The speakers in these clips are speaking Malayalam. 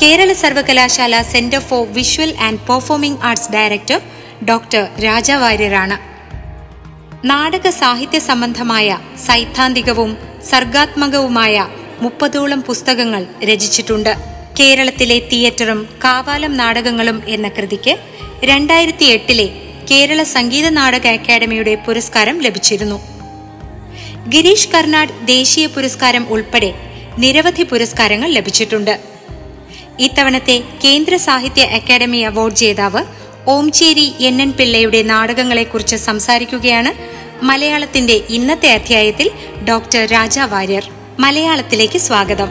കേരള സർവകലാശാല centre for visual and performing arts director doctor Raja വാര്യരാണ് നാടക സാഹിത്യ സംബന്ധമായ സൈദ്ധാന്തികവും സർഗാത്മകവുമായ മുപ്പതോളം പുസ്തകങ്ങൾ രചിച്ചിട്ടുണ്ട്. കേരളത്തിലെ തിയേറ്ററും കാവാലം നാടകങ്ങളും എന്ന കൃതിക്ക് രണ്ടായിരത്തി എട്ടിലെ കേരള സംഗീത നാടക അക്കാദമിയുടെ പുരസ്കാരം ലഭിച്ചിരുന്നു. ഗിരീഷ് കർണാട് ദേശീയ പുരസ്കാരം ഉൾപ്പെടെ നിരവധി പുരസ്കാരങ്ങൾ ലഭിച്ചിട്ടുണ്ട്. ഇത്തവണത്തെ കേന്ദ്ര സാഹിത്യ അക്കാദമി അവാർഡ് ജേതാവ് ഓംചേരി എൻ എൻ പിള്ളയുടെ നാടകങ്ങളെക്കുറിച്ച് സംസാരിക്കുകയാണ് മലയാളത്തിന്റെ ഇന്നത്തെ അധ്യായത്തിൽ ഡോക്ടർ രാജ വാര്യർ. മലയാളത്തിലേക്ക് സ്വാഗതം.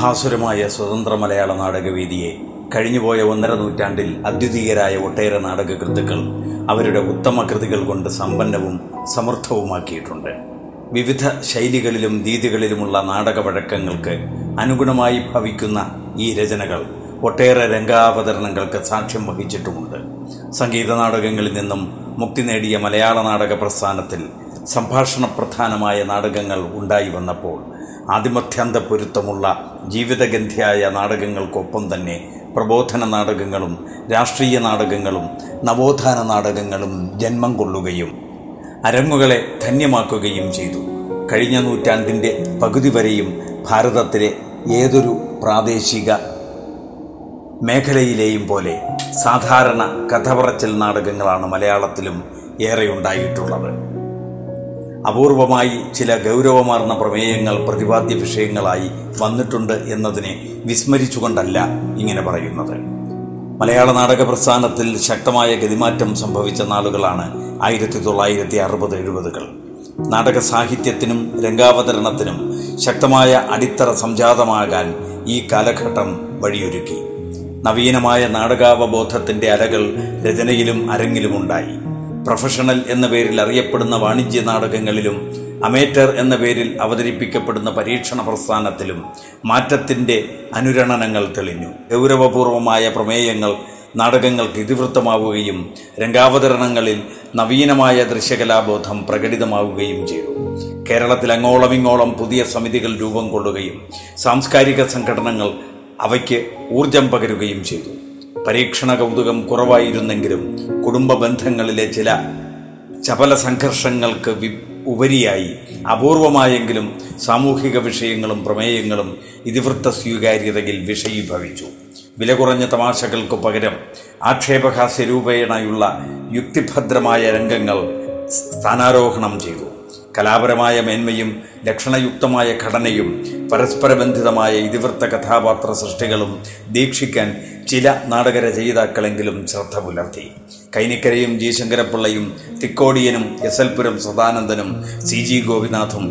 ഭാസുരമായ സ്വതന്ത്ര മലയാള നാടകവേദിയെ കഴിഞ്ഞുപോയ ഒന്നര നൂറ്റാണ്ടിൽ അദ്വിതീയരായ ഒട്ടേറെ നാടകകൃത്തുക്കൾ അവരുടെ ഉത്തമ കൃതികൾ കൊണ്ട് സമ്പന്നവും സമൃദ്ധവുമാക്കിയിട്ടുണ്ട് വിവിധ ശൈലികളിലും രീതികളിലുമുള്ള നാടക വഴക്കങ്ങൾക്ക് അനുഗുണമായി ഭവിക്കുന്ന ഈ രചനകൾ ഒട്ടേറെ രംഗാവതരണങ്ങൾക്ക് സാക്ഷ്യം വഹിച്ചിട്ടുമുണ്ട്. സംഗീത നാടകങ്ങളിൽ നിന്നും മുക്തി നേടിയ മലയാള നാടക പ്രസ്ഥാനത്തിൽ സംഭാഷണ പ്രധാനമായ നാടകങ്ങൾ ഉണ്ടായി വന്നപ്പോൾ ആദിമത്യാന്ത പൊരുത്തമുള്ള ജീവിതഗന്ധിയായ നാടകങ്ങൾക്കൊപ്പം തന്നെ പ്രബോധന നാടകങ്ങളും രാഷ്ട്രീയ നാടകങ്ങളും നവോത്ഥാന നാടകങ്ങളും ജന്മം കൊള്ളുകയും അരങ്ങുകളെ ധന്യമാക്കുകയും ചെയ്തു. കഴിഞ്ഞ നൂറ്റാണ്ടിന്റെ പകുതി വരെയും ഭാരതത്തിലെ ഏതൊരു പ്രാദേശിക മേഖലയിലെയും പോലെ സാധാരണ കഥ പറച്ചൽ നാടകങ്ങളാണ് മലയാളത്തിലും ഏറെ ഉണ്ടായിട്ടുള്ളത് അപൂർവമായി ചില ഗൗരവമാർന്ന പ്രമേയങ്ങൾ പ്രതിപാദ്യ വിഷയങ്ങളായി വന്നിട്ടുണ്ട് എന്നതിനെ വിസ്മരിച്ചുകൊണ്ടല്ല ഇങ്ങനെ പറയുന്നത്. മലയാള നാടക പ്രസ്ഥാനത്തിൽ ശക്തമായ ഗതിമാറ്റം സംഭവിച്ച നാളുകളാണ് ആയിരത്തി തൊള്ളായിരത്തി അറുപത് എഴുപതുകൾ. നാടക സാഹിത്യത്തിനും രംഗാവതരണത്തിനും ശക്തമായ അടിത്തറ സംജാതമാകാൻ ഈ കാലഘട്ടം വഴിയൊരുക്കി. നവീനമായ നാടകാവബോധത്തിന്റെ അലകൾ രചനയിലും അരങ്ങിലുമുണ്ടായി. പ്രൊഫഷണൽ എന്ന പേരിൽ അറിയപ്പെടുന്ന വാണിജ്യ നാടകങ്ങളിലും അമേറ്റർ എന്ന പേരിൽ അവതരിപ്പിക്കപ്പെടുന്ന പരീക്ഷണ പ്രസ്ഥാനത്തിലും മാറ്റത്തിന്റെ അനുരണനങ്ങൾ തെളിഞ്ഞു. ഗൗരവപൂർവമായ പ്രമേയങ്ങൾ നാടകങ്ങൾക്ക് ഇതിവൃത്തമാവുകയും രംഗാവതരണങ്ങളിൽ നവീനമായ ദൃശ്യകലാബോധം പ്രകടിതമാവുകയും ചെയ്തു. കേരളത്തിൽ അങ്ങോളമിങ്ങോളം പുതിയ സമിതികൾ രൂപം കൊള്ളുകയും സാംസ്കാരിക സംഘടനകൾ അവയ്ക്ക് ഊർജം പകരുകയും ചെയ്തു. പരീക്ഷണ കൗതുകം കുറവായിരുന്നെങ്കിലും കുടുംബ ബന്ധങ്ങളിലെ ചില ചപല സംഘർഷങ്ങൾക്ക് ഉപരിയായി. അപൂർവമായെങ്കിലും സാമൂഹിക വിഷയങ്ങളും പ്രമേയങ്ങളും ഇതിവൃത്ത സ്വീകാര്യതയിൽ വിഷയീഭവിച്ചു. വില കുറഞ്ഞ തമാശകൾക്കു പകരം ആക്ഷേപഹാസ്യരൂപേണയുള്ള യുക്തിഭദ്രമായ രംഗങ്ങൾ സ്ഥാനാരോഹണം ചെയ്തു. കലാപരമായ മേന്മയും ലക്ഷണയുക്തമായ ഘടനയും പരസ്പരബന്ധിതമായ ഇതിവൃത്ത കഥാപാത്ര സൃഷ്ടികളും ദീക്ഷിക്കാൻ ചില നാടകരചയിതാക്കളെങ്കിലും ശ്രദ്ധ പുലർത്തി. കൈനിക്കരയും ജി ശങ്കരപ്പിള്ളയും തിക്കോടിയനും എസ് എൽ പുരം സദാനന്ദനും സി ജി ഗോപിനാഥും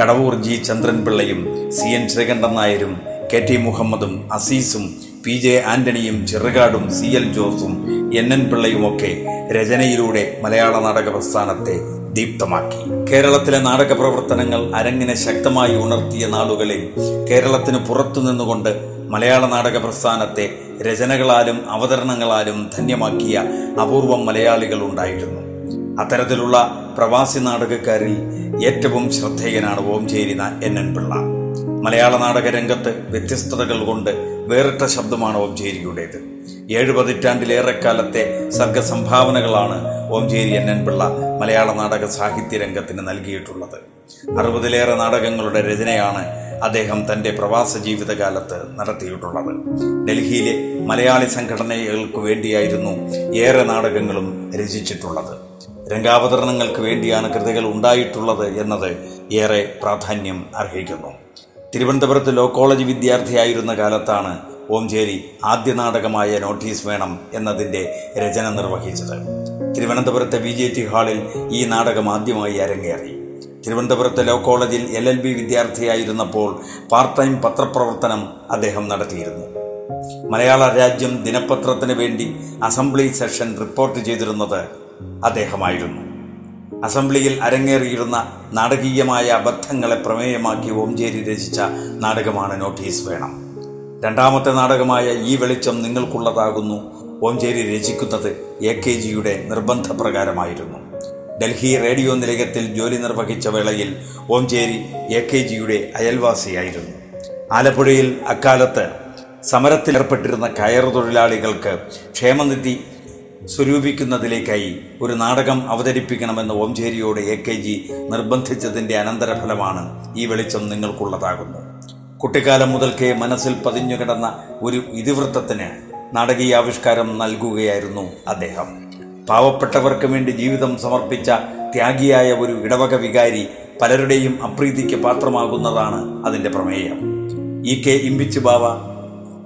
കടവൂർ ജി ചന്ദ്രൻപിള്ളയും സി എൻ ശ്രീകണ്ഠൻ നായരും കെ ടി മുഹമ്മദും അസീസും പി ജെ ആന്റണിയും ചെറുകാടും സി എൽ ജോസും എൻ എൻ പിള്ളയും ഒക്കെ രചനയിലൂടെ മലയാള നാടക പ്രസ്ഥാനത്തെ ദീപ്തമാക്കി. കേരളത്തിലെ നാടക പ്രവർത്തനങ്ങൾ അരങ്ങിനെ ശക്തമായി ഉണർത്തിയ നാളുകളിൽ കേരളത്തിന് പുറത്തു നിന്നുകൊണ്ട് മലയാള നാടക പ്രസ്ഥാനത്തെ രചനകളാലും അവതരണങ്ങളാലും ധന്യമാക്കിയ അപൂർവം മലയാളികൾ ഉണ്ടായിരുന്നു. അത്തരത്തിലുള്ള പ്രവാസി നാടകക്കാരിൽ ഏറ്റവും ശ്രദ്ധേയനാണ് ഓംചേരി എൻ എൻ പിള്ള. മലയാള നാടക രംഗത്ത് വ്യത്യസ്തതകൾ കൊണ്ട് വേറിട്ട ശബ്ദമാണ് ഓംചേരിയുടേത് ഏഴ് പതിറ്റാണ്ടിലേറെക്കാലത്തെ സർഗസംഭാവനകളാണ് ഓംചേരി എൻ എൻ പിള്ള മലയാള നാടക സാഹിത്യ രംഗത്തിന് നൽകിയിട്ടുള്ളത്. അറുപതിലേറെ നാടകങ്ങളുടെ രചനയാണ് അദ്ദേഹം തന്റെ പ്രവാസ ജീവിതകാലത്ത് നടത്തിയിട്ടുള്ളത്. ഡൽഹിയിലെ മലയാളി സംഘടനകൾക്ക് വേണ്ടിയായിരുന്നു ഏറെ നാടകങ്ങളും രചിച്ചിട്ടുള്ളത്. രംഗാവതരണങ്ങൾക്ക് വേണ്ടിയാണ് കൃതികൾ ഉണ്ടായിട്ടുള്ളത് എന്നത് ഏറെ പ്രാധാന്യം അർഹിക്കുന്നു. തിരുവനന്തപുരത്ത് ലോ കോളേജ് വിദ്യാർത്ഥിയായിരുന്ന കാലത്താണ് ഓംചേരി ആദ്യ നാടകമായ നോട്ടീസ് വേണം എന്നതിന്റെ രചന നിർവഹിച്ചത്. തിരുവനന്തപുരത്തെ വി ഹാളിൽ ഈ നാടകം ആദ്യമായി അരങ്ങേറി. തിരുവനന്തപുരത്തെ ലോ കോളേജിൽ എൽ എൽ ബി വിദ്യാർത്ഥിയായിരുന്നപ്പോൾ പാർട്ട് ടൈം പത്രപ്രവർത്തനം അദ്ദേഹം നടത്തിയിരുന്നു. മലയാള രാജ്യം ദിനപത്രത്തിന് വേണ്ടി അസംബ്ലി സെഷൻ റിപ്പോർട്ട് ചെയ്തിരുന്നത് അദ്ദേഹമായിരുന്നു. അസംബ്ലിയിൽ അരങ്ങേറിയിരുന്ന നാടകീയമായ അബദ്ധങ്ങളെ പ്രമേയമാക്കി ഓംചേരി രചിച്ച നാടകമാണ് നോട്ടീസ് വേണം. രണ്ടാമത്തെ നാടകമായ ഈ വെളിച്ചം നിങ്ങൾക്കുള്ളതാകുന്നു. ഓംചേരി രചിക്കുന്നത് എ കെ ജിയുടെ നിർബന്ധപ്രകാരമായിരുന്നു. ഡൽഹി റേഡിയോ നിലയത്തിൽ ജോലി നിർവഹിച്ച വേളയിൽ ഓംചേരി എ കെ ജിയുടെ അയൽവാസിയായിരുന്നു. ആലപ്പുഴയിൽ അക്കാലത്ത് സമരത്തിലേർപ്പെട്ടിരുന്ന കയർ തൊഴിലാളികൾക്ക് ക്ഷേമനിധി സ്വരൂപിക്കുന്നതിലേക്കായി ഒരു നാടകം അവതരിപ്പിക്കണമെന്ന് ഓംചേരിയോട് എ കെ ജി നിർബന്ധിച്ചതിന്റെ അനന്തരഫലമാണ് ഈ വെളിച്ചം നിങ്ങൾക്കുള്ളതാകുന്നു. കുട്ടിക്കാലം മുതൽക്കേ മനസ്സിൽ പതിഞ്ഞുകിടന്ന ഒരു ഇതിവൃത്തത്തിന് നാടകീയാവിഷ്കാരം നൽകുകയായിരുന്നു അദ്ദേഹം. പാവപ്പെട്ടവർക്ക് വേണ്ടി ജീവിതം സമർപ്പിച്ച ത്യാഗിയായ ഒരു ഇടവക വികാരി പലരുടെയും അപ്രീതിക്ക് പാത്രമാകുന്നതാണ് അതിന്റെ പ്രമേയം. E K Imbichi Bava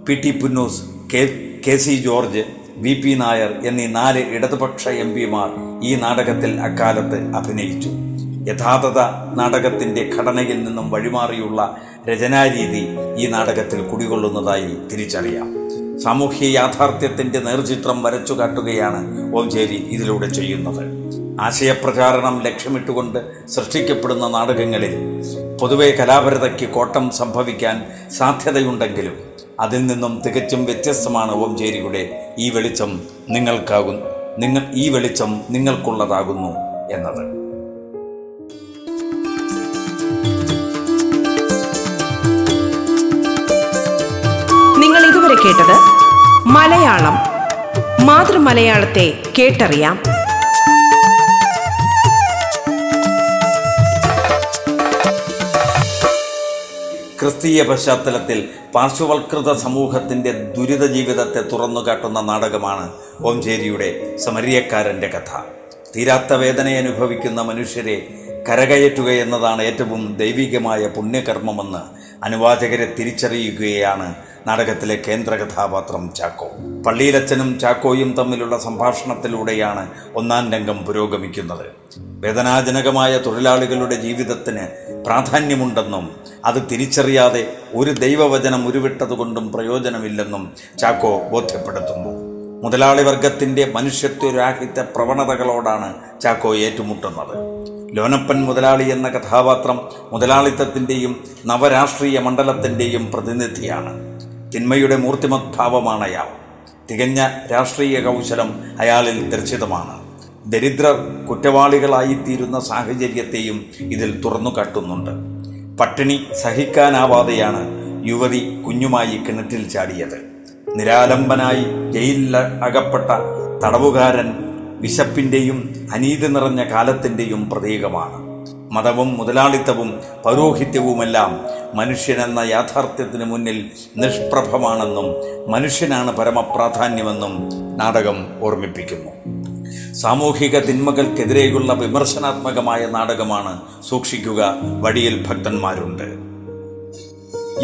P T Punnoose K K C George V P Nair എന്നീ നാല് ഇടതുപക്ഷ എം പിമാർ ഈ നാടകത്തിൽ അക്കാലത്ത് അഭിനയിച്ചു. യഥാർത്ഥ നാടകത്തിന്റെ ഘടനയിൽ നിന്നും വഴിമാറിയുള്ള രചനാരീതി ഈ നാടകത്തിൽ കുടികൊള്ളുന്നതായി തിരിച്ചറിയാം. സാമൂഹ്യ യാഥാർത്ഥ്യത്തിന്റെ നേർചിത്രം വരച്ചു കാട്ടുകയാണ് ഓംചേരി ഇതിലൂടെ ചെയ്യുന്നത്. ആശയപ്രചാരണം ലക്ഷ്യമിട്ടുകൊണ്ട് സൃഷ്ടിക്കപ്പെടുന്ന നാടകങ്ങളിൽ പൊതുവെ കലാപരതയ്ക്ക് കോട്ടം സംഭവിക്കാൻ സാധ്യതയുണ്ടെങ്കിലും അതിൽ നിന്നും തികച്ചും വ്യത്യസ്തമാണ് ഓംചേരിയുടെ ഈ വെളിച്ചം നിങ്ങൾക്കാകും നിങ്ങൾ ഈ വെളിച്ചം നിങ്ങൾക്കുള്ളതാകുന്നു എന്നത്. ഇതുവരെ കേട്ടത് മലയാളം. മാതൃമലയാളത്തെ കേട്ടറിയാം. ക്രിസ്തീയ പശ്ചാത്തലത്തിൽ പാർശ്വവൽകൃത സമൂഹത്തിന്റെ ദുരിത ജീവിതത്തെ തുറന്നു കാട്ടുന്ന നാടകമാണ് ഓംചേരിയുടെ സമരിയക്കാരന്റെ കഥ. തീരാത്ത വേദന അനുഭവിക്കുന്ന മനുഷ്യരെ കരകയറ്റുക എന്നതാണ് ഏറ്റവും ദൈവികമായ പുണ്യകർമ്മമെന്ന് അനുവാചകരെ തിരിച്ചറിയുകയാണ് നാടകത്തിലെ കേന്ദ്ര കഥാപാത്രം ചാക്കോ. പള്ളിയിലച്ചനും ചാക്കോയും തമ്മിലുള്ള സംഭാഷണത്തിലൂടെയാണ് ഒന്നാം രംഗം പുരോഗമിക്കുന്നത്. വേദനാജനകമായ തൊഴിലാളികളുടെ ജീവിതത്തിന് പ്രാധാന്യമുണ്ടെന്നും അത് തിരിച്ചറിയാതെ ഒരു ദൈവവചനം ഉരുവിട്ടതുകൊണ്ടും പ്രയോജനമില്ലെന്നും ചാക്കോ ബോധ്യപ്പെടുത്തുന്നു. മുതലാളി വർഗത്തിന്റെ മനുഷ്യത്വരാഹിത്യ പ്രവണതകളോടാണ് ചാക്കോ ഏറ്റുമുട്ടുന്നത്. ലോനപ്പൻ മുതലാളി എന്ന കഥാപാത്രം മുതലാളിത്തത്തിന്റെയും നവരാഷ്ട്രീയ മണ്ഡലത്തിന്റെയും പ്രതിനിധിയാണ്. തിന്മയുടെ മൂർത്തിമത്ഭാവമാണ് അയാൾ തികഞ്ഞ രാഷ്ട്രീയ കൗശലം അയാളിൽ ദർശിതമാണ്. ദരിദ്രർ കുറ്റവാളികളായിത്തീരുന്ന സാഹചര്യത്തെയും ഇതിൽ തുറന്നു കാട്ടുന്നുണ്ട്. പട്ടിണി സഹിക്കാനാവാതെയാണ് യുവതി കുഞ്ഞുമായി കിണറ്റിൽ ചാടിയത്. നിരാലംബനായി ജയിലിൽ അകപ്പെട്ട തടവുകാരൻ വിശപ്പിന്റെയും അനീതി നിറഞ്ഞ കാലത്തിന്റെയും പ്രതീകമാണ്. മതവും മുതലാളിത്തവും പൗരോഹിത്യവുമെല്ലാം മനുഷ്യനെന്ന യാഥാർത്ഥ്യത്തിന് മുന്നിൽ നിഷ്പ്രഭമാണെന്നും മനുഷ്യനാണ് പരമപ്രാധാന്യമെന്നും നാടകം ഓർമ്മിപ്പിക്കുന്നു. സാമൂഹിക തിന്മകൾക്കെതിരെയുള്ള വിമർശനാത്മകമായ നാടകമാണ് സൂക്ഷിക്കുക വടിയിൽ ഭക്തന്മാരുണ്ട്.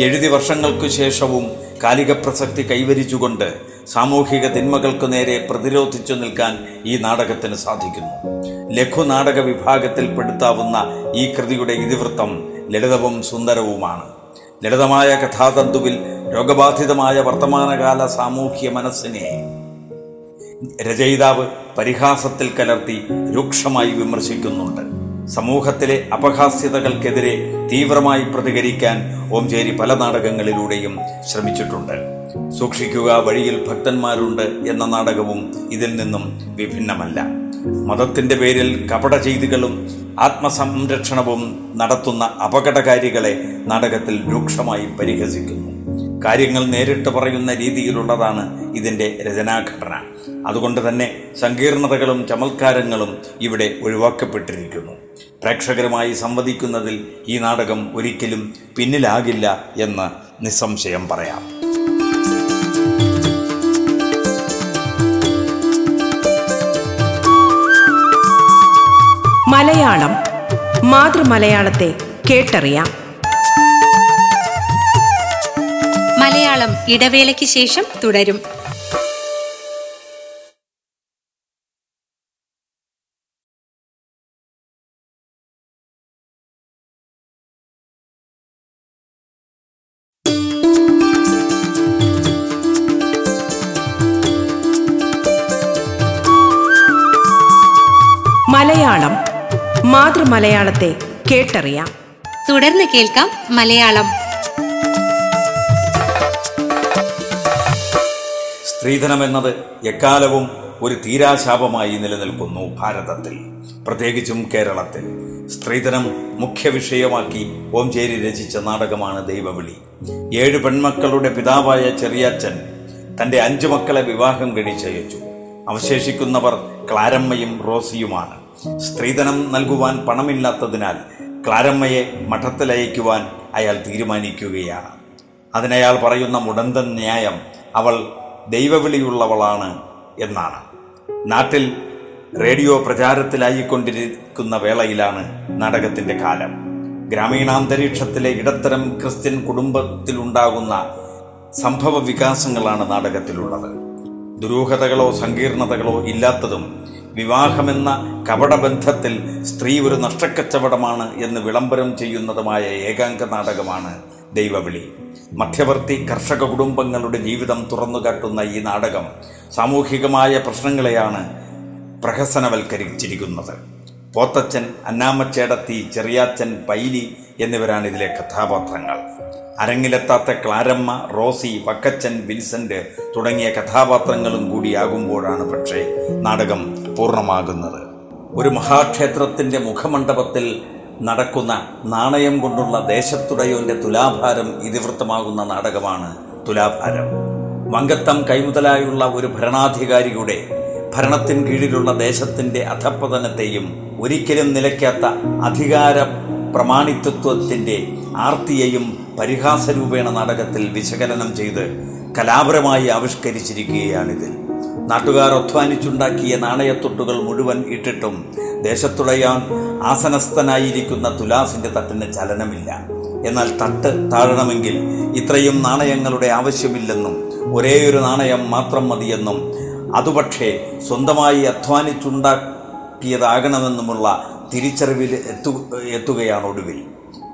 എഴുതി വർഷങ്ങൾക്കു ശേഷവും കാലിക പ്രസക്തി കൈവരിച്ചുകൊണ്ട് സാമൂഹിക തിന്മകൾക്കു നേരെ പ്രതിരോധിച്ചു നിൽക്കാൻ ഈ നാടകത്തിന് സാധിക്കുന്നു. ലഘുനാടക വിഭാഗത്തിൽപ്പെടുത്താവുന്ന ഈ കൃതിയുടെ ഇതിവൃത്തം ലളിതവും സുന്ദരവുമാണ്. ലളിതമായ കഥാതന്തുവിൽ രോഗബാധിതമായ വർത്തമാനകാല സാമൂഹ്യ മനസ്സിനെ രചയിതാവ് പരിഹാസത്തിൽ കലർത്തി രൂക്ഷമായി വിമർശിക്കുന്നുണ്ട്. സമൂഹത്തിലെ അപഹാസ്യതകൾക്കെതിരെ തീവ്രമായി പ്രതികരിക്കാൻ ഓംചേരി പല നാടകങ്ങളിലൂടെയും ശ്രമിച്ചിട്ടുണ്ട്. സൂക്ഷിക്കുക വഴിയിൽ ഭക്തന്മാരുണ്ട് എന്ന നാടകവും ഇതിൽ നിന്നും വിഭിന്നമല്ല. മതത്തിന്റെ പേരിൽ കപട ചെയ്തികളും ആത്മസംരക്ഷണവും നടത്തുന്ന അപകടകാരികളെ നാടകത്തിൽ രൂക്ഷമായി പരിഹസിക്കുന്നു. കാര്യങ്ങൾ നേരിട്ട് പറയുന്ന രീതിയിലുള്ളതാണ് ഇതിന്റെ രചനാഘടന. അതുകൊണ്ട് തന്നെ സങ്കീർണതകളും ചമത്കാരങ്ങളും ഇവിടെ ഒഴിവാക്കപ്പെട്ടിരിക്കുന്നു. പ്രേക്ഷകരുമായി സംവദിക്കുന്നതിൽ ഈ നാടകം ഒരിക്കലും പിന്നിലാകില്ല എന്ന് നിസ്സംശയം പറയാം. മലയാളം മാതൃമലയാളത്തെ കേട്ടറിയാം. മലയാളം ഇടവേളയ്ക്ക് ശേഷം തുടരും. മാതൃമലയാളത്തെ കേട്ടറിയാം. തുടർന്ന് കേൾക്കാം മലയാളം. സ്ത്രീധനം എന്നത് എക്കാലവും ഒരു തീരാശാപമായി നിലനിൽക്കുന്നു ഭാരതത്തിൽ പ്രത്യേകിച്ചും കേരളത്തിൽ. സ്ത്രീധനം മുഖ്യ വിഷയമാക്കി ഓംചേരി രചിച്ച നാടകമാണ് ദൈവവിളി. ഏഴ് പെൺമക്കളുടെ പിതാവായ ചെറിയാച്ചൻ തന്റെ അഞ്ചു മക്കളെ വിവാഹം കഴിച്ചയച്ചു. അവശേഷിക്കുന്നവർ ക്ലാരമ്മയും റോസിയുമാണ്. സ്ത്രീധനം നൽകുവാൻ പണമില്ലാത്തതിനാൽ ക്ലാരമ്മയെ മഠത്തിലയക്കുവാൻ അയാൾ തീരുമാനിക്കുകയാണ്. അതിനയാൾ പറയുന്ന മുടന്തൻ ന്യായം അവൾ ദൈവവിളിയുള്ളവളാണ് എന്നാണ്. നാട്ടിൽ റേഡിയോ പ്രചാരത്തിലായിക്കൊണ്ടിരിക്കുന്ന വേളയിലാണ് നാടകത്തിന്റെ കാലം. ഗ്രാമീണാന്തരീക്ഷത്തിലെ ഇടത്തരം ക്രിസ്ത്യൻ കുടുംബത്തിലുണ്ടാകുന്ന സംഭവ വികാസങ്ങളാണ് നാടകത്തിലുള്ളത്. ദുരൂഹതകളോ സങ്കീർണതകളോ ഇല്ലാത്തതും വിവാഹമെന്ന കപടബന്ധത്തിൽ സ്ത്രീ ഒരു നഷ്ടക്കച്ചവടമാണ് എന്ന് വിളംബരം ചെയ്യുന്നതുമായ ഏകാംഗ നാടകമാണ് ദൈവവിളി. മധ്യവർത്തി കർഷക കുടുംബങ്ങളുടെ ജീവിതം തുറന്നുകാട്ടുന്ന ഈ നാടകം സാമൂഹികമായ പ്രശ്നങ്ങളെയാണ് പ്രഹസനവൽക്കരിച്ചിരിക്കുന്നത്. പോത്തച്ചൻ അന്നാമ്മച്ചേടത്തി ചെറിയാച്ചൻ പൈലി എന്നിവരാണ് ഇതിലെ കഥാപാത്രങ്ങൾ. അരങ്ങിലെത്താത്ത ക്ലാരമ്മ റോസി വക്കച്ചൻ വിൻസെന്റ് തുടങ്ങിയ കഥാപാത്രങ്ങളും കൂടിയാകുമ്പോഴാണ് പക്ഷേ നാടകം പൂർണമാകുന്നത്. ഒരു മഹാക്ഷേത്രത്തിന്റെ മുഖമണ്ഡപത്തിൽ നടക്കുന്ന നാണയം കൊണ്ടുള്ള ദേശത്തുടയോന്റെ തുലാഭാരം ഇതിവൃത്തമാകുന്ന നാടകമാണ് തുലാഭാരം. വങ്കത്തം കൈമുതലായുള്ള ഒരു ഭരണാധികാരിയുടെ ഭരണത്തിൻ കീഴിലുള്ള ദേശത്തിന്റെ അധപ്പതനത്തെയും ഒരിക്കലും നിലയ്ക്കാത്ത അധികാര പ്രമാണിത്വത്തിന്റെ ആർത്തിയെയും പരിഹാസരൂപേണ നാടകത്തിൽ വിശകലനം ചെയ്ത് കലാപരമായി ആവിഷ്കരിച്ചിരിക്കുകയാണിതിൽ. നാട്ടുകാർ അധ്വാനിച്ചുണ്ടാക്കിയ നാണയത്തൊട്ടുകൾ മുഴുവൻ ഇട്ടിട്ടും ദേശത്തുടയാൻ ആസനസ്ഥനായിരിക്കുന്ന തുലാസിന്റെ തട്ടിന് ചലനമില്ല. എന്നാൽ തട്ട് താഴണമെങ്കിൽ ഇത്രയും നാണയങ്ങളുടെ ആവശ്യമില്ലെന്നും ഒരേയൊരു നാണയം മാത്രം മതിയെന്നും അതുപക്ഷേ സ്വന്തമായി അധ്വാനിച്ചുണ്ടാക്കിയതാകണമെന്നുമുള്ള തിരിച്ചറിവിൽ എത്തു എത്തുകയാണ് ഒടുവിൽ.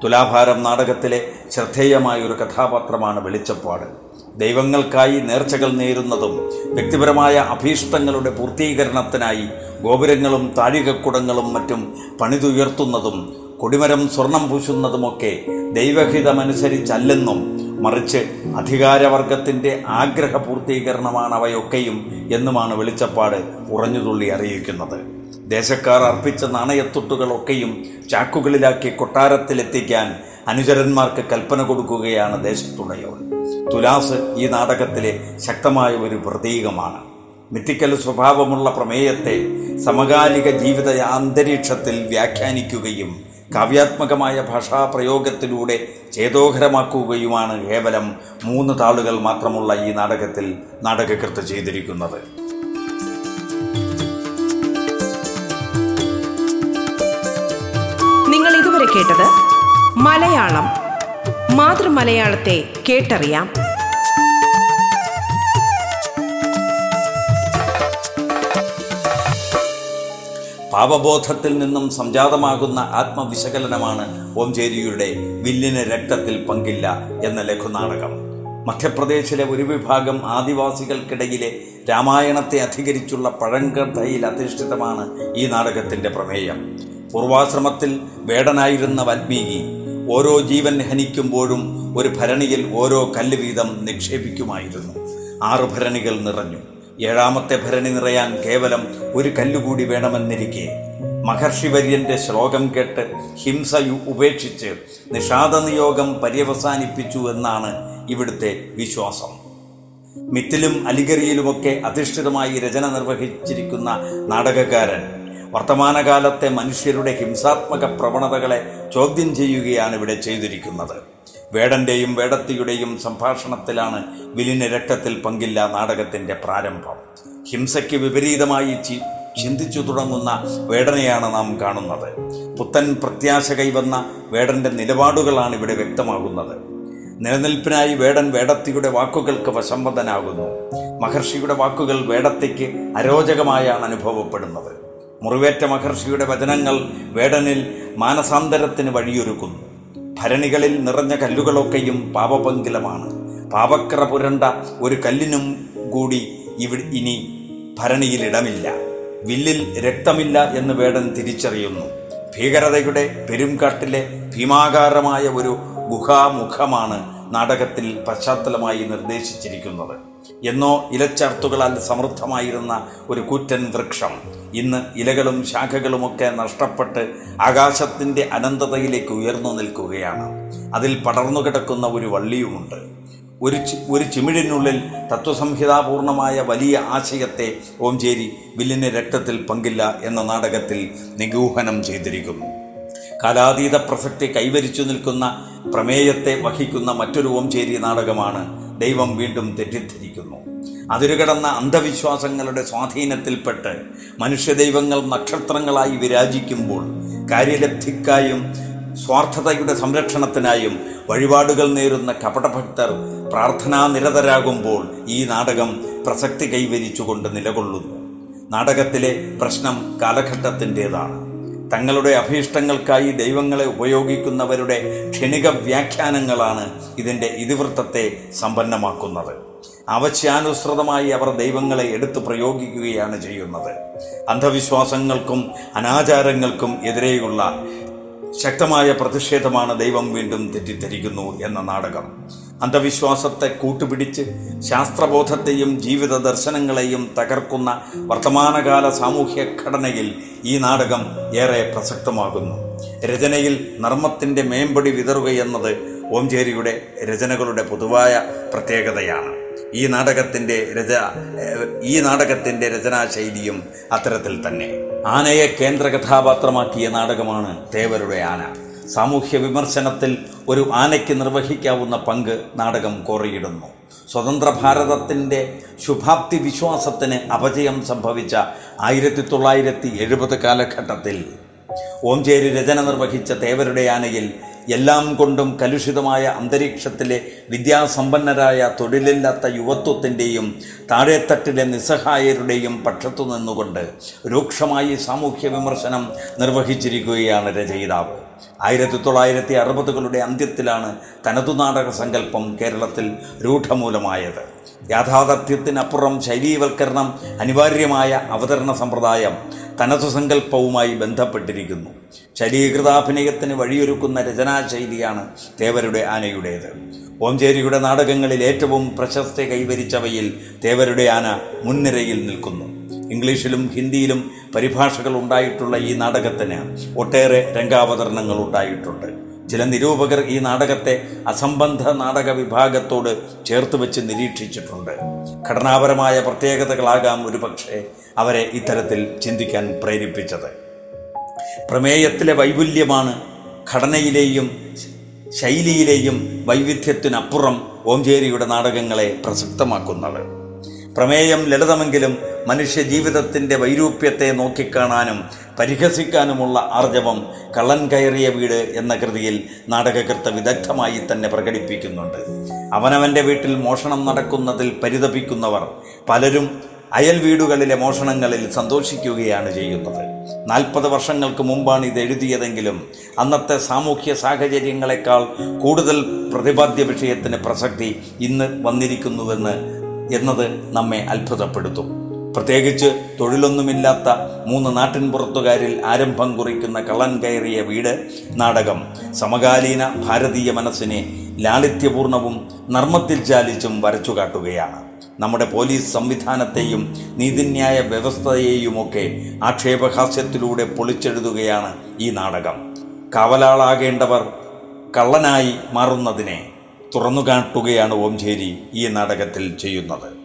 തുലാഭാരം നാടകത്തിലെ ശ്രദ്ധേയമായ ഒരു കഥാപാത്രമാണ് വെളിച്ചപ്പാട്. ദൈവങ്ങൾക്കായി നേർച്ചകൾ നേരുന്നതും വ്യക്തിപരമായ അഭീഷ്ടങ്ങളുടെ പൂർത്തീകരണത്തിനായി ഗോപുരങ്ങളും താഴികക്കുടങ്ങളും മറ്റും പണിതുയർത്തുന്നതും കൊടിമരം സ്വർണം പൂശുന്നതുമൊക്കെ ദൈവഹിതമനുസരിച്ചല്ലെന്നും മറിച്ച് അധികാരവർഗത്തിന്റെ ആഗ്രഹ പൂർത്തീകരണമാണ് അവയൊക്കെയും എന്നുമാണ് വെളിച്ചപ്പാട് ഉറഞ്ഞുതുള്ളി അറിയിക്കുന്നത്. ദേശക്കാർ അർപ്പിച്ച നാണയത്തൊട്ടുകളൊക്കെയും ചാക്കുകളിലാക്കി കൊട്ടാരത്തിലെത്തിക്കാൻ അനുചരന്മാർക്ക് കൽപ്പന കൊടുക്കുകയാണ് ദേശത്തുണയോൻ. തുലാസ് ഈ നാടകത്തിലെ ശക്തമായ ഒരു പ്രതീകമാണ്. മിത്തിക്കൽ സ്വഭാവമുള്ള പ്രമേയത്തെ സമകാലിക ജീവിത അന്തരീക്ഷത്തിൽ വ്യാഖ്യാനിക്കുകയും കാവ്യാത്മകമായ ഭാഷാപ്രയോഗത്തിലൂടെ ചേതോഹരമാക്കുകയുമാണ് കേവലം മൂന്ന് താളുകൾ മാത്രമുള്ള ഈ നാടകത്തിൽ നാടകകൃത്ത് ചെയ്തിരിക്കുന്നത്. കേട്ടത് മലയാളം. മാതൃമലയാളത്തെ കേട്ടറിയാം. പാപബോധത്തിൽ നിന്നും സംജാതമാകുന്ന ആത്മവിശകലനമാണ് ഓംചേരിയുടെ വില്ലിന് രക്തത്തിൽ പങ്കില്ല എന്ന ലഘുനാടകം. മധ്യപ്രദേശിലെ ഒരു വിഭാഗം ആദിവാസികൾക്കിടയിലെ രാമായണത്തെ അധികരിച്ചുള്ള പഴങ്കഥയിൽ അധിഷ്ഠിതമാണ് ഈ നാടകത്തിന്റെ പ്രമേയം. പൂർവാശ്രമത്തിൽ വേടനായിരുന്ന വാൽമീകി ഓരോ ജീവൻ ഹനിക്കുമ്പോഴും ഒരു ഭരണിയിൽ ഓരോ കല്ല് വീതം നിക്ഷേപിക്കുമായിരുന്നു. ആറ് ഭരണികൾ നിറഞ്ഞു. ഏഴാമത്തെ ഭരണി നിറയാൻ കേവലം ഒരു കല്ലുകൂടി വേണമെന്നിരിക്കെ. മഹർഷിവര്യന്റെ ശ്ലോകം കേട്ട് ഹിംസ ഉപേക്ഷിച്ച് നിഷാദ നിയോഗം പര്യവസാനിപ്പിച്ചു എന്നാണ് ഇവിടുത്തെ വിശ്വാസം. മിത്തിലും അലിഗറിയിലുമൊക്കെ അധിഷ്ഠിതമായി രചന നിർവഹിച്ചിരിക്കുന്ന നാടകകാരൻ വർത്തമാനകാലത്തെ മനുഷ്യരുടെ ഹിംസാത്മക പ്രവണതകളെ ചോദ്യം ചെയ്യുകയാണ് ഇവിടെ ചെയ്തിരിക്കുന്നത്. വേടന്റെയും വേടത്തിയുടെയും സംഭാഷണത്തിലാണ് വിലിന് രക്തത്തിൽ പങ്കില്ല നാടകത്തിന്റെ പ്രാരംഭം. ഹിംസയ്ക്ക് വിപരീതമായി ചിന്തിച്ചു തുടങ്ങുന്ന വേടനെയാണ് നാം കാണുന്നത്. പുത്തൻ പ്രത്യാശ കൈവന്ന വേടന്റെ നിലപാടുകളാണ് ഇവിടെ വ്യക്തമാകുന്നത്. നിലനിൽപ്പിനായി വേടൻ വേടത്തിയുടെ വാക്കുകൾക്ക് വശംവദനാകുന്നു മഹർഷിയുടെ വാക്കുകൾ വേടത്തിക്ക് അരോചകമായാണ് അനുഭവപ്പെടുന്നത്. മുറിവേറ്റ മഹർഷിയുടെ വചനങ്ങൾ വേടനിൽ മാനസാന്തരത്തിന് വഴിയൊരുക്കുന്നു. ഭരണികളിൽ നിറഞ്ഞ കല്ലുകളൊക്കെയും പാപപങ്കിലമാണ്. പാപക്കറ പുരണ്ട ഒരു കല്ലിനും കൂടി ഇവി ഇനി ഭരണിയിലിടമില്ല വില്ലിൽ രക്തമില്ല എന്ന് വേടൻ തിരിച്ചറിയുന്നു. ഭീകരതയുടെ പെരുംകാട്ടിലെ ഭീമാകാരമായ ഒരു ഗുഹാമുഖമാണ് നാടകത്തിൽ പശ്ചാത്തലമായി നിർദ്ദേശിച്ചിരിക്കുന്നത്. എന്നോ ഇലച്ചാർത്തുകളാൽ സമൃദ്ധമായിരുന്ന ഒരു കൂറ്റൻ വൃക്ഷം. ഇന്ന് ഇലകളും ശാഖകളുമൊക്കെ നഷ്ടപ്പെട്ട് ആകാശത്തിന്റെ അനന്തതയിലേക്ക് ഉയർന്നു നിൽക്കുകയാണ്. അതിൽ പടർന്നു കിടക്കുന്ന ഒരു വള്ളിയുമുണ്ട്. ഒരു ഒരു ചിമിഴിനുള്ളിൽ തത്വസംഹിതാപൂർണമായ വലിയ ആശയത്തെ ഓംചേരി വില്ലിന് രക്തത്തിൽ പങ്കില്ല എന്ന നാടകത്തിൽ നിഗൂഹനം ചെയ്തിരിക്കുന്നു. കാലാതീത പ്രസക്തി കൈവരിച്ചു നിൽക്കുന്ന പ്രമേയത്തെ വഹിക്കുന്ന മറ്റൊരു ഓംചേരി നാടകമാണ് ദൈവം വീണ്ടും തെറ്റിദ്ധരിക്കുന്നു. അതിരുകടന്ന അന്ധവിശ്വാസങ്ങളുടെ സ്വാധീനത്തിൽപ്പെട്ട് മനുഷ്യദൈവങ്ങൾ നക്ഷത്രങ്ങളായി വിരാജിക്കുമ്പോൾ കാര്യലബ്ധിക്കായും സ്വാർത്ഥതയുടെ സംരക്ഷണത്തിനായും വഴിപാടുകൾ നേരുന്ന കപടഭക്തർ പ്രാർത്ഥനാ നിരതരാകുമ്പോൾ ഈ നാടകം പ്രസക്തി കൈവരിച്ചുകൊണ്ട് നിലകൊള്ളുന്നു. നാടകത്തിലെ പ്രശ്നം കാലഘട്ടത്തിന്റെതാണ്. തങ്ങളുടെ അഭീഷ്ടങ്ങൾക്കായി ദൈവങ്ങളെ ഉപയോഗിക്കുന്നവരുടെ ക്ഷണിക വ്യാഖ്യാനങ്ങളാണ് ഇതിന്റെ ഇതിവൃത്തത്തെ സമ്പന്നമാക്കുന്നത്. ആവശ്യാനുസൃതമായി അവർ ദൈവങ്ങളെ എടുത്തു പ്രയോഗിക്കുകയാണ് ചെയ്യുന്നത്. അന്ധവിശ്വാസങ്ങൾക്കും അനാചാരങ്ങൾക്കും എതിരെയുള്ള ശക്തമായ പ്രതിഷേധമാണ് ദൈവം വീണ്ടും തെറ്റിദ്ധരിക്കുന്നു എന്ന നാടകം. അന്ധവിശ്വാസത്തെ കൂട്ടുപിടിച്ച് ശാസ്ത്രബോധത്തെയും ജീവിത ദർശനങ്ങളെയും തകർക്കുന്ന വർത്തമാനകാല സാമൂഹ്യ ഘടനയിൽ ഈ നാടകം ഏറെ പ്രസക്തമാകുന്നു. രചനയിൽ നർമ്മത്തിന്റെ മേമ്പടി വിതറുകയെന്നത് ഓംചേരിയുടെ രചനകളുടെ പൊതുവായ പ്രത്യേകതയാണ്. ഈ നാടകത്തിന്റെ രച ഈ നാടകത്തിന്റെ രചനാശൈലിയും അത്തരത്തിൽ തന്നെ. ആനയെ കേന്ദ്ര കഥാപാത്രമാക്കിയ നാടകമാണ് തേവരുടെ ആന. സാമൂഹ്യ വിമർശനത്തിൽ ഒരു ആനയ്ക്ക് നിർവഹിക്കാവുന്ന പങ്ക് നാടകം കോറിയിടുന്നു. സ്വതന്ത്ര ഭാരതത്തിന്റെ ശുഭാപ്തി വിശ്വാസത്തിന് അപജയം സംഭവിച്ച ആയിരത്തി തൊള്ളായിരത്തി എഴുപത് കാലഘട്ടത്തിൽ ഓംചേരി രചന നിർവഹിച്ച തേവരുടെ ആനയിൽ എല്ലാം കൊണ്ടും കലുഷിതമായ അന്തരീക്ഷത്തിലെ വിദ്യാസമ്പന്നരായ തൊഴിലില്ലാത്ത യുവത്വത്തിന്റെയും താഴെത്തട്ടിലെ നിസ്സഹായരുടെയും പക്ഷത്തു നിന്നുകൊണ്ട് രൂക്ഷമായി സാമൂഹ്യ വിമർശനം നിർവഹിച്ചിരിക്കുകയാണ് രചയിതാവ്. ആയിരത്തി തൊള്ളായിരത്തി അറുപതുകളുടെ അന്ത്യത്തിലാണ് തനതു നാടക സങ്കല്പം കേരളത്തിൽ രൂഢമൂലമായത്. യാഥാർത്ഥ്യത്തിനപ്പുറം ശൈലീവൽക്കരണം അനിവാര്യമായ അവതരണ സമ്പ്രദായം തനതു സങ്കല്പവുമായി ബന്ധപ്പെട്ടിരിക്കുന്നു. ശരീകൃതാഭിനയത്തിന് വഴിയൊരുക്കുന്ന രചനാശൈലിയാണ് തേവരുടെ ആനയുടേത്. ഓംചേരിയുടെ നാടകങ്ങളിൽ ഏറ്റവും പ്രശസ്തി കൈവരിച്ചവയിൽ തേവരുടെ ആന മുൻനിരയിൽ നിൽക്കുന്നു. ഇംഗ്ലീഷിലും ഹിന്ദിയിലും പരിഭാഷകൾ ഉണ്ടായിട്ടുള്ള ഈ നാടകത്തിന് ഒട്ടേറെ രംഗാവതരണങ്ങൾ ഉണ്ടായിട്ടുണ്ട്. ചില നിരൂപകർ ഈ നാടകത്തെ അസംബന്ധ നാടക വിഭാഗത്തോട് ചേർത്ത് വെച്ച് നിരീക്ഷിച്ചിട്ടുണ്ട്. ഘടനാപരമായ പ്രത്യേകതകളാകാം ഒരു പക്ഷേ അവരെ ഇത്തരത്തിൽ ചിന്തിക്കാൻ പ്രേരിപ്പിച്ചത്. പ്രമേയത്തിലെ വൈപുല്യമാണ് ഘടനയിലെയും ശൈലിയിലെയും വൈവിധ്യത്തിനപ്പുറം ഓംചേരിയുടെ നാടകങ്ങളെ പ്രസക്തമാക്കുന്നത്. പ്രമേയം ലളിതമെങ്കിലും മനുഷ്യ ജീവിതത്തിന്റെ വൈരൂപ്യത്തെ നോക്കിക്കാണാനും പരിഹസിക്കാനുമുള്ള ആർജവം കള്ളൻ കയറിയ വീട് എന്ന കൃതിയിൽ നാടകകൃത്ത് വിദഗ്ധമായി തന്നെ പ്രകടിപ്പിക്കുന്നുണ്ട്. അവനവന്റെ വീട്ടിൽ മോഷണം നടക്കുന്നതിൽ പരിതപിക്കുന്നവർ പലരും അയൽ വീടുകളിലെ മോഷണങ്ങളിൽ സന്തോഷിക്കുകയാണ് ചെയ്യുന്നത്. നാൽപ്പത് വർഷങ്ങൾക്ക് മുമ്പാണ് ഇത് എഴുതിയതെങ്കിലും അന്നത്തെ സാമൂഹ്യ സാഹചര്യങ്ങളെക്കാൾ കൂടുതൽ പ്രതിപാദ്യ വിഷയത്തിന് പ്രസക്തി ഇന്ന് വന്നിരിക്കുന്നുവെന്ന് എന്നത് നമ്മെ അത്ഭുതപ്പെടുത്തും. പ്രത്യേകിച്ച് തൊഴിലൊന്നുമില്ലാത്ത മൂന്ന് നാട്ടിൻപുറത്തുകാരിൽ ആരംഭം കുറിക്കുന്ന കള്ളൻ കയറിയ വീട് നാടകം സമകാലീന ഭാരതീയ മനസ്സിനെ ലാളിത്യപൂർണവും നർമ്മത്തിൽ ചാലിച്ചും വരച്ചു കാട്ടുകയാണ്. നമ്മുടെ പോലീസ് സംവിധാനത്തെയും നീതിന്യായ വ്യവസ്ഥയെയുമൊക്കെ ആക്ഷേപഹാസ്യത്തിലൂടെ പൊളിച്ചെഴുതുകയാണ് ഈ നാടകം. കാവലാളാകേണ്ടവർ കള്ളനായി മാറുന്നതിനെ തുറന്നു കാട്ടുകയാണ് ഓംചേരി ഈ നാടകത്തിൽ ചെയ്യുന്നത്.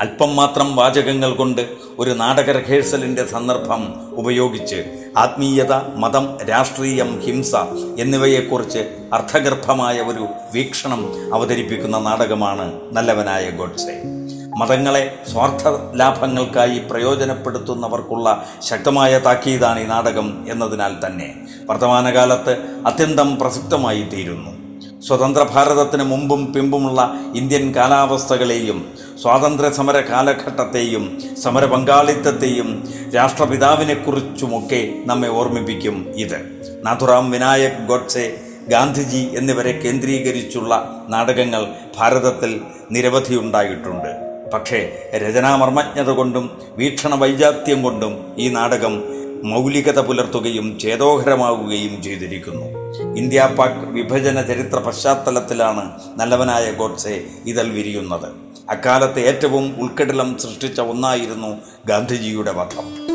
അല്പം മാത്രം വാചകങ്ങൾ കൊണ്ട് ഒരു നാടക റിഹേഴ്സലിന്റെ സന്ദർഭം ഉപയോഗിച്ച് ആത്മീയത മതം രാഷ്ട്രീയം ഹിംസ എന്നിവയെക്കുറിച്ച് അർത്ഥഗർഭമായ ഒരു വീക്ഷണം അവതരിപ്പിക്കുന്ന നാടകമാണ് നല്ലവനായ ഗോഡ്സെ. മതങ്ങളെ സ്വാർത്ഥ ലാഭങ്ങൾക്കായി പ്രയോജനപ്പെടുത്തുന്നവർക്കുള്ള ശക്തമായ താക്കീതാണ് ഈ നാടകം എന്നതിനാൽ തന്നെ വർത്തമാനകാലത്ത് അത്യന്തം പ്രസക്തമായി തീരുന്നു സ്വതന്ത്ര ഭാരതത്തിന് മുമ്പും പിമ്പുമുള്ള ഇന്ത്യൻ കാലാവസ്ഥകളെയും സ്വാതന്ത്ര്യ സമര കാലഘട്ടത്തെയും സമര പങ്കാളിത്തത്തെയും രാഷ്ട്രപിതാവിനെക്കുറിച്ചുമൊക്കെ നമ്മെ ഓർമ്മിപ്പിക്കും ഇത്. നാഥുറാം വിനായക് ഗോഡ്സെ ഗാന്ധിജി എന്നിവരെ കേന്ദ്രീകരിച്ചുള്ള നാടകങ്ങൾ ഭാരതത്തിൽ നിരവധി ഉണ്ടായിട്ടുണ്ട്. പക്ഷേ രചനാമർമ്മജ്ഞത കൊണ്ടും വീക്ഷണ വൈജാത്യം കൊണ്ടും ഈ നാടകം മൗലികത പുലർത്തുകയും ചേതോഹരമാവുകയും ചെയ്തിരിക്കുന്നു. ഇന്ത്യ പാക് വിഭജന ചരിത്ര പശ്ചാത്തലത്തിലാണ് നല്ലവനായ ഗോഡ്സെ ഇതൽ വിരിയുന്നത്. അക്കാലത്ത് ഏറ്റവും ഉൾക്കടലം സൃഷ്ടിച്ച ഒന്നായിരുന്നു ഗാന്ധിജിയുടെ വധം.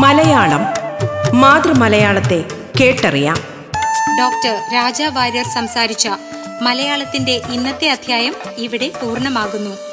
മലയാളം. മാതൃമലയാളത്തെ കേട്ടറിയാം. ഡോക്ടർ രാജ വാര്യർ സംസാരിച്ച മലയാളത്തിന്റെ ഇന്നത്തെ അധ്യായം ഇവിടെ പൂർണമാകുന്നു.